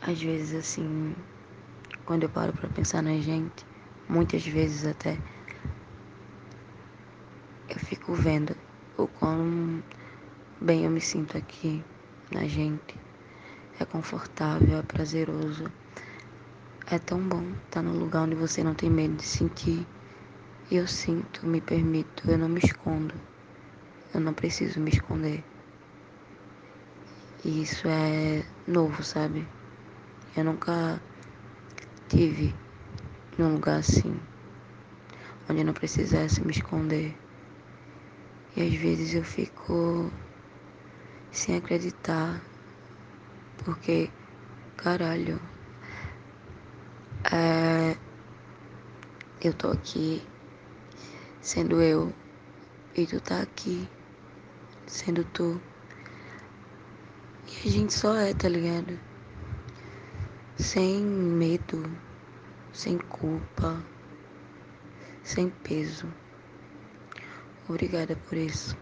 Às vezes, assim, quando eu paro para pensar na gente, muitas vezes até, eu fico vendo o quão bem eu me sinto aqui na gente. É confortável, é prazeroso. É tão bom estar num lugar onde você não tem medo de sentir. E eu sinto, me permito, eu não me escondo. Eu não preciso me esconder. E isso é novo, sabe? Eu nunca tive num lugar assim, onde eu não precisasse me esconder. E às vezes eu fico sem acreditar, porque, caralho, é, eu tô aqui sendo eu e tu tá aqui sendo tu. E a gente só é, tá ligado? Sem medo, sem culpa, sem peso. Obrigada por isso.